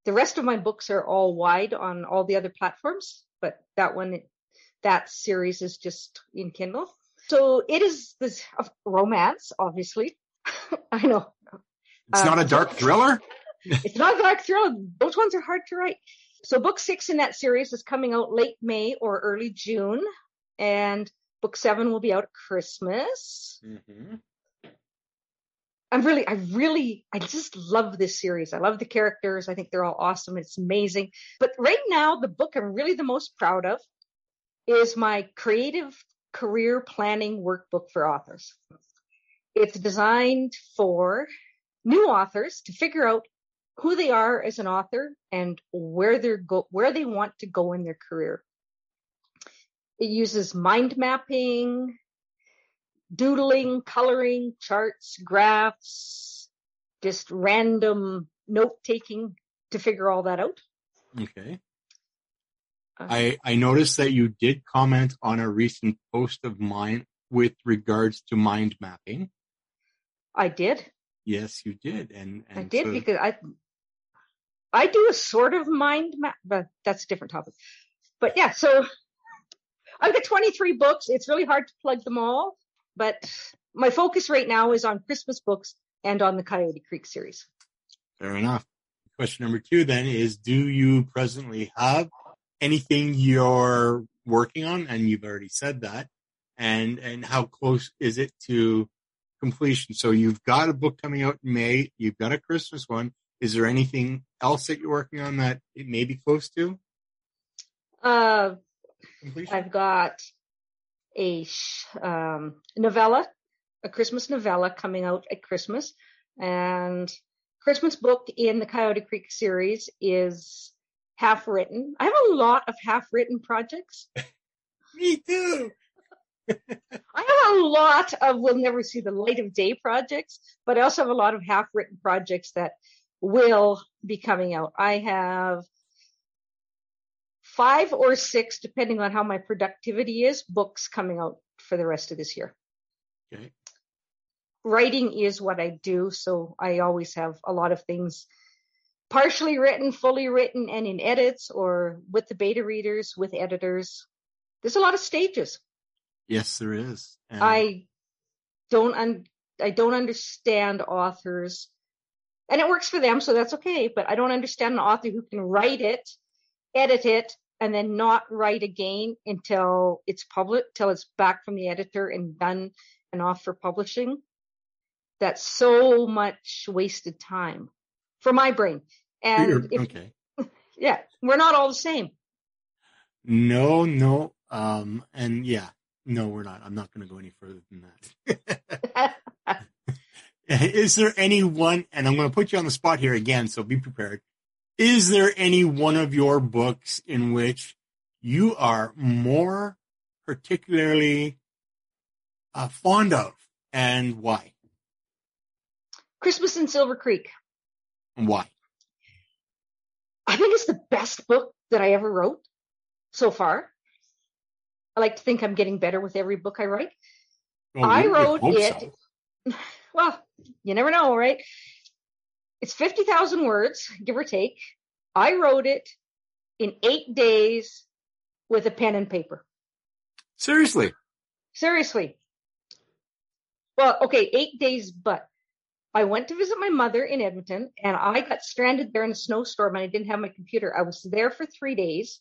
Speaker 2: The rest of my books are all wide on all the other platforms, but that one, that series is just in Kindle. So it is this romance, obviously. I know
Speaker 1: It's
Speaker 2: Uh,
Speaker 1: not a dark thriller.
Speaker 2: it's not a dark thriller. Those ones are hard to write. So book six in that series is coming out late May or early June, and book seven will be out at Christmas.
Speaker 1: Mm-hmm.
Speaker 2: I'm really, I really, I just love this series. I love the characters. I think they're all awesome. It's amazing. But right now, the book I'm really the most proud of is my creative career planning workbook for authors. It's designed for new authors to figure out who they are as an author and where they're go, where they want to go in their career. It uses mind mapping, doodling, coloring, charts, graphs, just random note taking to figure all that out.
Speaker 1: Okay. I, I noticed that you did comment on a recent post of mine with regards to mind mapping.
Speaker 2: I did.
Speaker 1: Yes, you did. And, and
Speaker 2: I did so, because I I do a sort of mind map, but that's a different topic. But yeah, so I've got 23 books. It's really hard to plug them all, but my focus right now is on Christmas books and on the Coyote Creek series.
Speaker 1: Fair enough. Question number two then is Do you presently have anything you're working on? And you've already said that. And, and how close is it to completion? So you've got a book coming out in May. You've got a Christmas one. Is there anything else that you're working on that it may be close to?
Speaker 2: Uh, completion? I've got a um, novella, a Christmas novella coming out at Christmas, and Christmas book in the Coyote Creek series is half written. I have a lot of half written projects.
Speaker 1: Me too.
Speaker 2: I have a lot of will never see the light of day projects, but I also have a lot of half written projects that will be coming out. I have five or six, depending on how my productivity is, books coming out for the rest of this year.
Speaker 1: Okay.
Speaker 2: Writing is what I do, so I always have a lot of things partially written, fully written, and in edits or with the beta readers, with editors. There's a lot of stages.
Speaker 1: Yes, there is.
Speaker 2: And I don't un- I don't understand authors, and it works for them, so that's okay. But I don't understand an author who can write it, edit it, and then not write again until it's public, till it's back from the editor and done and off for publishing. That's so much wasted time for my brain. And if,
Speaker 1: okay.
Speaker 2: yeah, we're not all the same.
Speaker 1: No, no. Um, and yeah, no, we're not. I'm not going to go any further than that. Is there any one, and I'm going to put you on the spot here again, so be prepared. Is there any one of your books in which you are more particularly uh, fond of, and why?
Speaker 2: Christmas in Silver Creek.
Speaker 1: Why?
Speaker 2: I think it's the best book that I ever wrote so far. I like to think I'm getting better with every book I write. Well, I wrote it. So. Well, you never know, right? It's 50,000 words, give or take. I wrote it in eight days with a pen and paper.
Speaker 1: Seriously?
Speaker 2: Seriously. Well, okay, eight days, but I went to visit my mother in Edmonton and I got stranded there in a snowstorm and I didn't have my computer. I was there for three days.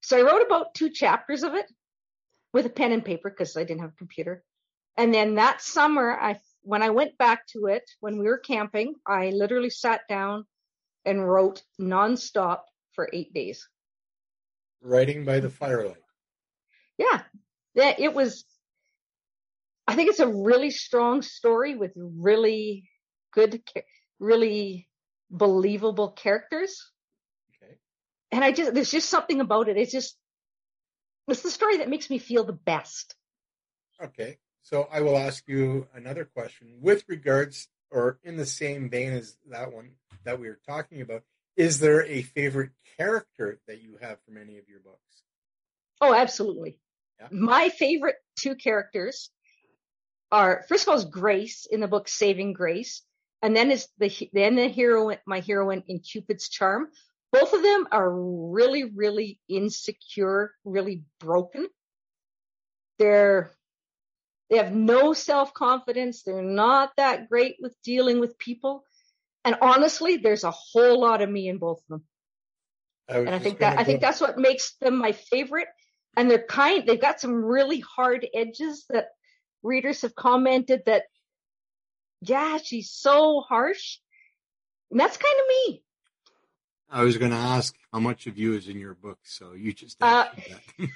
Speaker 2: So I wrote about two chapters of it with a pen and paper because I didn't have a computer. And then that summer, I when I went back to it, when we were camping, I literally sat down and wrote nonstop for eight days.
Speaker 1: Writing by the firelight.
Speaker 2: Yeah. Yeah, it was I think it's a really strong story with really good, really believable characters.
Speaker 1: Okay.
Speaker 2: And I just, there's just something about it. It's just, it's the story that makes me feel the best.
Speaker 1: Okay. So I will ask you another question with regards or in the same vein as that one that we were talking about. Is there a favorite character that you have from any of your books?
Speaker 2: Oh, absolutely. Yeah. My favorite two characters are first of all is Grace in the book Saving Grace, and then is the then the heroine my heroine in Cupid's Charm. Both of them are really really insecure, really broken. They're they have no self confidence. They're not that great with dealing with people. And honestly, there's a whole lot of me in both of them. I and I think that I think that's what makes them my favorite. And they're kind. They've got some really hard edges that readers have commented that yeah, she's so harsh. And that's kind of me.
Speaker 1: I was going to ask how much of you is in your book, so you just
Speaker 2: Uh, well,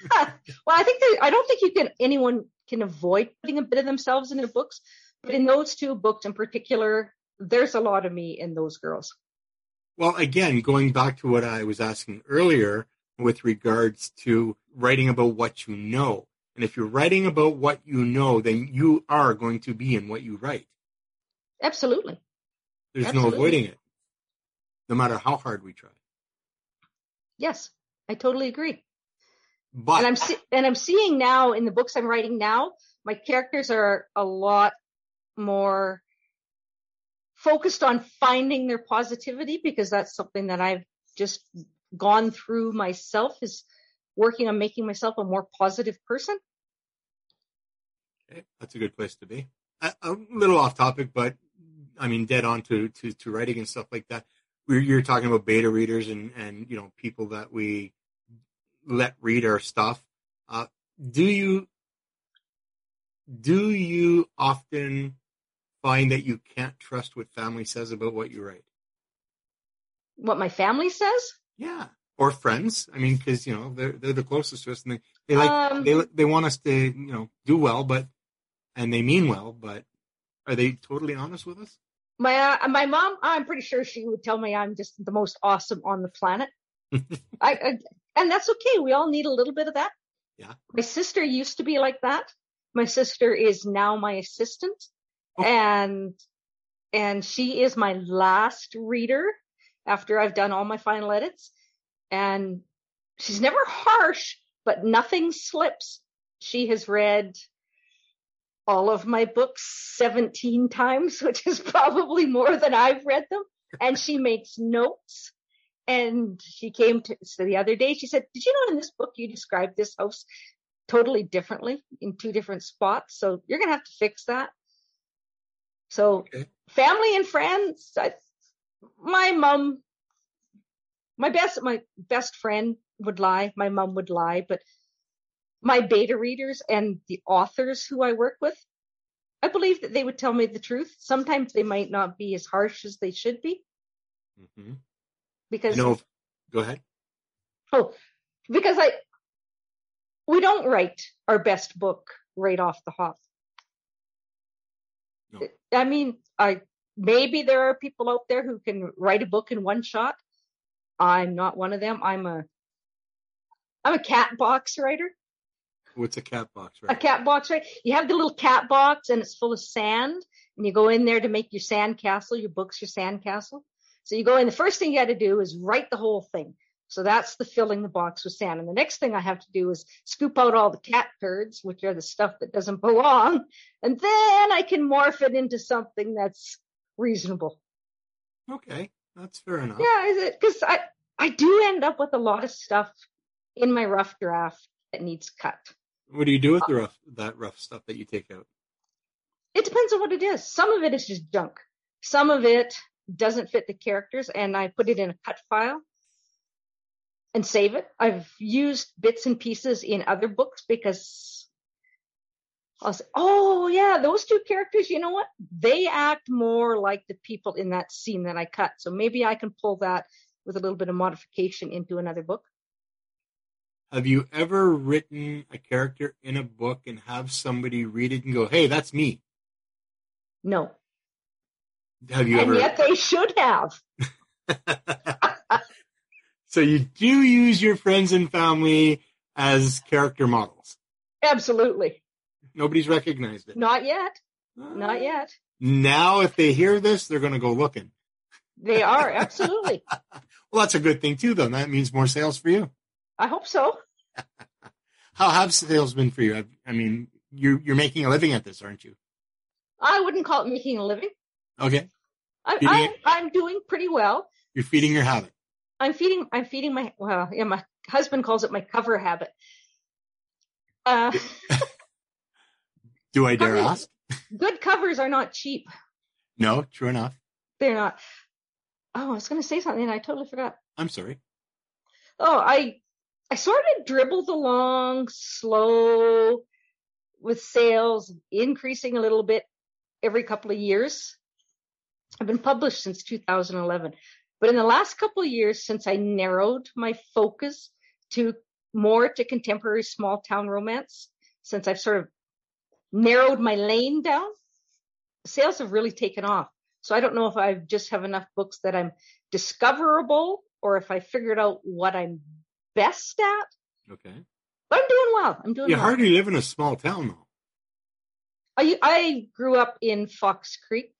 Speaker 2: I think that I don't think you can anyone can avoid putting a bit of themselves in their books, but in those two books in particular, there's a lot of me in those girls.
Speaker 1: Well, again, going back to what I was asking earlier with regards to writing about what you know. And if you're writing about what you know, then you are going to be in what you write.
Speaker 2: Absolutely.
Speaker 1: There's
Speaker 2: Absolutely.
Speaker 1: no avoiding it, no matter how hard we try.
Speaker 2: Yes, I totally agree.
Speaker 1: But
Speaker 2: and I'm see- and I'm seeing now in the books I'm writing now, my characters are a lot more focused on finding their positivity because that's something that I've just gone through myself is working on making myself a more positive person.
Speaker 1: Okay, that's a good place to be. A, a little off topic, but I mean, dead on to, to, to writing and stuff like that. We're, you're talking about beta readers and, and, you know, people that we let read our stuff. Uh, do you, do you often find that you can't trust what family says about what you write?
Speaker 2: What my family says?
Speaker 1: Yeah. Or friends. I mean, cause, you know, they're, they're the closest to us and they, they like,
Speaker 2: Um,
Speaker 1: they, they want us to, you know, do well, but, and they mean well, but are they totally honest with us?
Speaker 2: My uh, my mom, I'm pretty sure she would tell me I'm just the most awesome on the planet. I, I and that's okay. We all need a little bit of that.
Speaker 1: Yeah.
Speaker 2: My sister used to be like that. My sister is now my assistant,
Speaker 1: Oh.
Speaker 2: and and she is my last reader after I've done all my final edits. And she's never harsh, but nothing slips. She has read all of my books 17 times, which is probably more than I've read them. And she makes notes. And she came to so the other day, she said, Did you know in this book you described this house totally differently in two different spots? So you're going to have to fix that. So
Speaker 1: Okay.
Speaker 2: family and friends, I, my mom, my best, my best friend would lie. My mom would lie, but my beta readers and the authors who I work with, I believe that they would tell me the truth. Sometimes they might not be as harsh as they should be
Speaker 1: Mm-hmm.
Speaker 2: because
Speaker 1: No, go ahead.
Speaker 2: oh, because I we don't write our best book right off the hop.
Speaker 1: No.
Speaker 2: I mean, I maybe there are people out there who can write a book in one shot. I'm not one of them. I'm a I'm a cat box writer.
Speaker 1: What's a cat box,
Speaker 2: writer?
Speaker 1: a
Speaker 2: cat box, right? You have the little cat box and it's full of sand and you go in there to make your sand castle. Your book's your sand castle. So you go in, the first thing you got to do is write the whole thing. So that's the filling the box with sand. And the next thing I have to do is scoop out all the cat turds, which are the stuff that doesn't belong. And then I can morph it into something that's reasonable.
Speaker 1: Okay, that's fair enough.
Speaker 2: Yeah, is it? Cause I, I do end up with a lot of stuff in my rough draft that needs cut.
Speaker 1: What do you do with the uh, rough that rough stuff that you take out?
Speaker 2: it depends on what it is. Some of it is just junk. Some of it doesn't fit the characters, and I put it in a cut file and save it. I've used bits and pieces in other books because I'll say, oh, yeah, those two characters, you know what? They act more like the people in that scene that I cut. So maybe I can pull that with a little bit of modification into another book.
Speaker 1: Have you ever written a character in a book and have somebody read it and go, "Hey, that's me"?
Speaker 2: No.
Speaker 1: Have you
Speaker 2: and
Speaker 1: ever?
Speaker 2: yet they should have.
Speaker 1: so you do use your friends and family as character models.
Speaker 2: Absolutely.
Speaker 1: Nobody's recognized it.
Speaker 2: Not yet. Not yet.
Speaker 1: Now, if they hear this, they're going to go looking.
Speaker 2: They are. Absolutely.
Speaker 1: Well, that's a good thing too, though. That means more sales for you.
Speaker 2: I hope so.
Speaker 1: How have sales been for you? I, I mean, you're you're making a living at this, aren't you?
Speaker 2: I wouldn't call it making a living.
Speaker 1: Okay,
Speaker 2: I, I,
Speaker 1: it?
Speaker 2: I'm doing pretty well.
Speaker 1: you're feeding your habit.
Speaker 2: I'm feeding. I'm feeding my. Well, yeah, my husband calls it my cover habit. Uh,
Speaker 1: Do I dare ask?
Speaker 2: good covers are not cheap.
Speaker 1: No, true enough.
Speaker 2: They're not. Oh, I was going to say something and I totally forgot.
Speaker 1: I'm sorry.
Speaker 2: Oh, I I sort of dribbled along slow with sales increasing a little bit. every couple of years. I've been published since 2011, but in the last couple of years, since I narrowed my focus to more to contemporary small town romance, since I've sort of narrowed my lane down, sales have really taken off. So I don't know if I just have enough books that I'm discoverable or if I figured out what I'm best at.
Speaker 1: Okay.
Speaker 2: But I'm doing well. I'm doing
Speaker 1: You
Speaker 2: well.
Speaker 1: hardly live in a small town, though.
Speaker 2: I, I grew up in Fox Creek,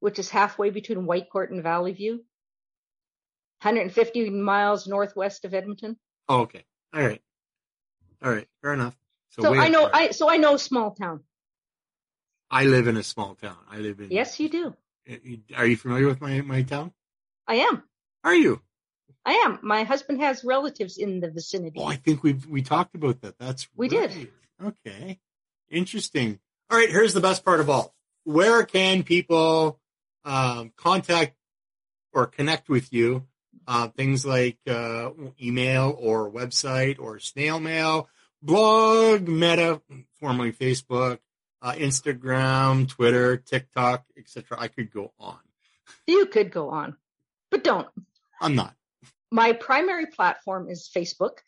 Speaker 2: which is halfway between Whitecourt and Valleyview, 150 miles northwest of Edmonton.
Speaker 1: Oh, okay. All right. All right. Fair enough.
Speaker 2: So
Speaker 1: way
Speaker 2: I know. I so I know small town.
Speaker 1: I live in a small town. I live in.
Speaker 2: Yes, you do.
Speaker 1: Are you familiar with my my town?
Speaker 2: I am.
Speaker 1: Are you?
Speaker 2: I am. My husband has relatives in the vicinity.
Speaker 1: Oh, I think we we talked about that. That's
Speaker 2: We did.
Speaker 1: Okay, interesting. All right, here's the best part of all. Where can people um, contact or connect with you? Uh, things like uh, email or website or snail mail, blog, Meta, formerly Facebook, uh, Instagram, Twitter, TikTok, etc. I could go on.
Speaker 2: You could go on, but don't.
Speaker 1: I'm not.
Speaker 2: My primary platform is Facebook.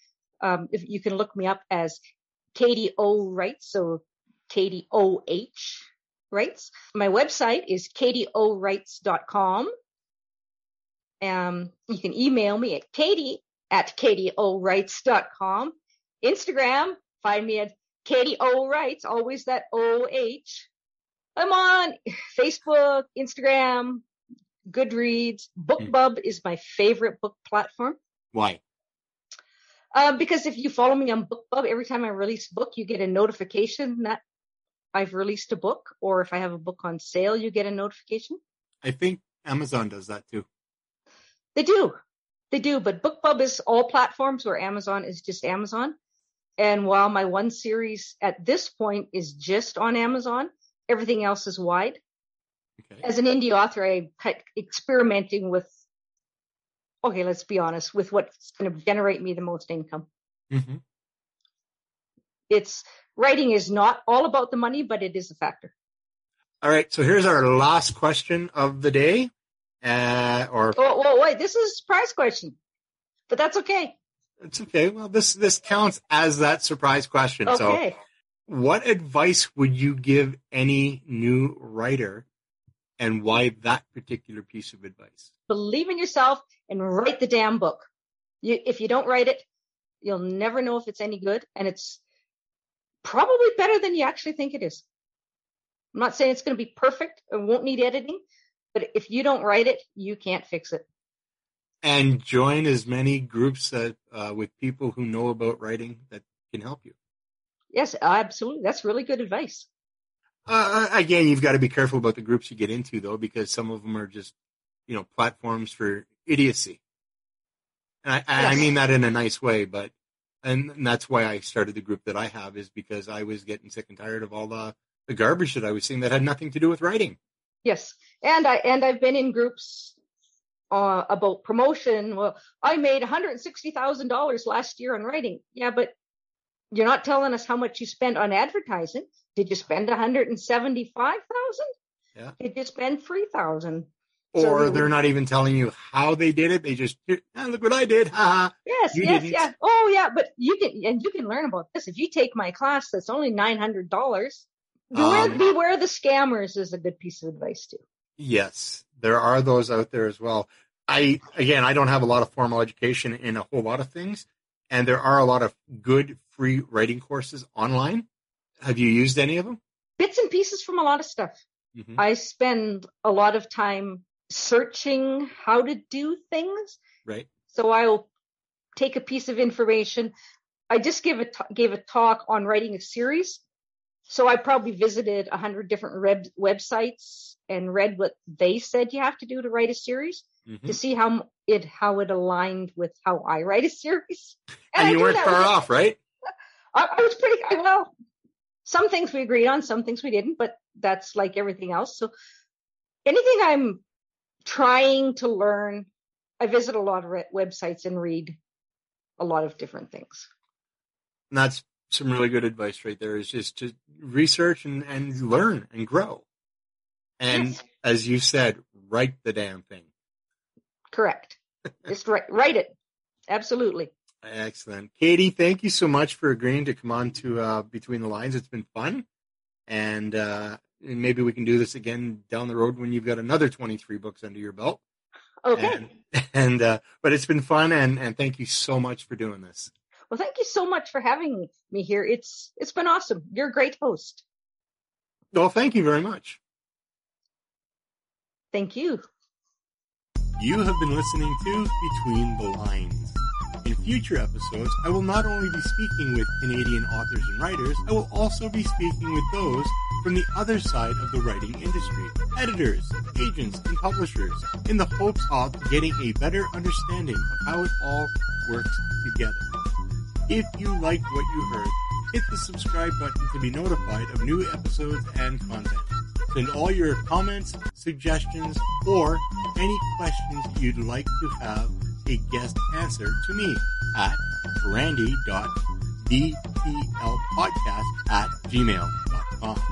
Speaker 2: Um, if you can look me up as Katie O Writes, so Katie O H Writes. My website is katieohwrites.com. Um, you can email me at katie at katieohwrites.com. Instagram, find me at Katie O Writes, always that O H. I'm on Facebook, Instagram, Goodreads. BookBub is my favorite book platform.
Speaker 1: Why?
Speaker 2: Um, because if you follow me on BookBub, every time I release a book, you get a notification that I've released a book, or if I have a book on sale, you get a notification.
Speaker 1: I think Amazon does that too.
Speaker 2: They do, they do. But BookBub is all platforms, where Amazon is just Amazon. And while my one series at this point is just on Amazon, everything else is wide.
Speaker 1: Okay.
Speaker 2: As an indie author, I experimenting with. Okay, let's be honest with what's going to generate me the most income.
Speaker 1: hmm
Speaker 2: It's writing is not all about the money, but it is a factor.
Speaker 1: All right. So here's our last question of the day. Uh, or
Speaker 2: Oh, whoa, wait, this is a surprise question, but that's okay.
Speaker 1: It's okay. Well, this this counts as that surprise question. So, what advice would you give any new writer, and why that particular piece of advice?
Speaker 2: Believe in yourself and write the damn book. You, if you don't write it, you'll never know if it's any good, and it's probably better than you actually think it is. I'm not saying it's going to be perfect or won't need editing, but if you don't write it, you can't fix it.
Speaker 1: And join as many groups that uh, with people who know about writing that can help you.
Speaker 2: Yes, absolutely. That's really good advice.
Speaker 1: Uh, again, you've got to be careful about the groups you get into, though, because some of them are just, you know, platforms for idiocy. And I, I mean that in a nice way, but, and that's why I started the group that I have is because I was getting sick and tired of all the, the garbage that I was seeing that had nothing to do with writing.
Speaker 2: Yes, and I and I've been in groups uh, about promotion. Well, I made one hundred sixty thousand dollars last year on writing. Yeah, but you're not telling us how much you spent on advertising. Did you spend one hundred and seventy-five thousand?
Speaker 1: Yeah.
Speaker 2: Did you spend three thousand?
Speaker 1: Or
Speaker 2: So-
Speaker 1: they're not even telling you how they did it. They just, "Ah, look what I did. Ha ha.
Speaker 2: Yes,
Speaker 1: You
Speaker 2: yes,
Speaker 1: didn't.
Speaker 2: yeah. Oh, yeah. But you can and you can learn about this if you take my class. That's only nine hundred dollars. Beware,
Speaker 1: Um,
Speaker 2: beware the scammers is a good piece of advice too.
Speaker 1: Yes, there are those out there as well. I again, I don't have a lot of formal education in a whole lot of things, and there are a lot of good free writing courses online. Have you used any of them?
Speaker 2: Bits and pieces from a lot of stuff.
Speaker 1: Mhm.
Speaker 2: I spend a lot of time searching how to do things.
Speaker 1: Right.
Speaker 2: So I'll take a piece of information. I just give a t- gave a talk on writing a series. So I probably visited a hundred different web- websites and read what they said you have to do to write a series
Speaker 1: Mhm.
Speaker 2: to see how it how it aligned with how I write a series.
Speaker 1: And
Speaker 2: I
Speaker 1: you weren't far off, right?
Speaker 2: I, I was pretty I- well. Some things we agreed on, some things we didn't, but that's like everything else. So anything I'm trying to learn, I visit a lot of re- websites and read a lot of different things.
Speaker 1: And that's some really good advice right there. Is just to research and, and learn and grow. And
Speaker 2: Yes.
Speaker 1: as you said, write the damn thing.
Speaker 2: Correct. Just write, write it. Absolutely.
Speaker 1: Excellent. Katie, thank you so much for agreeing to come on to uh, Between the Lines. It's been fun. And, uh, maybe we can do this again down the road when you've got another 23 books under your belt.
Speaker 2: Okay.
Speaker 1: And, and uh, but it's been fun and, and thank you so much for doing this.
Speaker 2: Well, thank you so much for having me here. It's it's been awesome. You're a great host.
Speaker 1: Well, thank you very much.
Speaker 2: Thank you.
Speaker 1: You have been listening to Between the Lines. In future episodes, I will not only be speaking with Canadian authors and writers, I will also be speaking with those from the other side of the writing industry, editors, agents, and publishers, in the hopes of getting a better understanding of how it all works together. If you liked what you heard, hit the subscribe button to be notified of new episodes and content. Send all your comments, suggestions, or any questions you'd like to have a guest answer to me at randy.dplpodcast at gmail.com.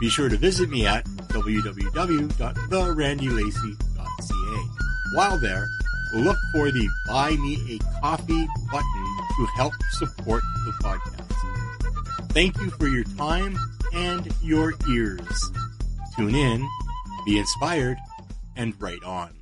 Speaker 1: Be sure to visit me at www.therandylacey.ca. While there, look for the Buy Me a Coffee button to help support the podcast. Thank you for your time and your ears. Tune in, be inspired, and write on.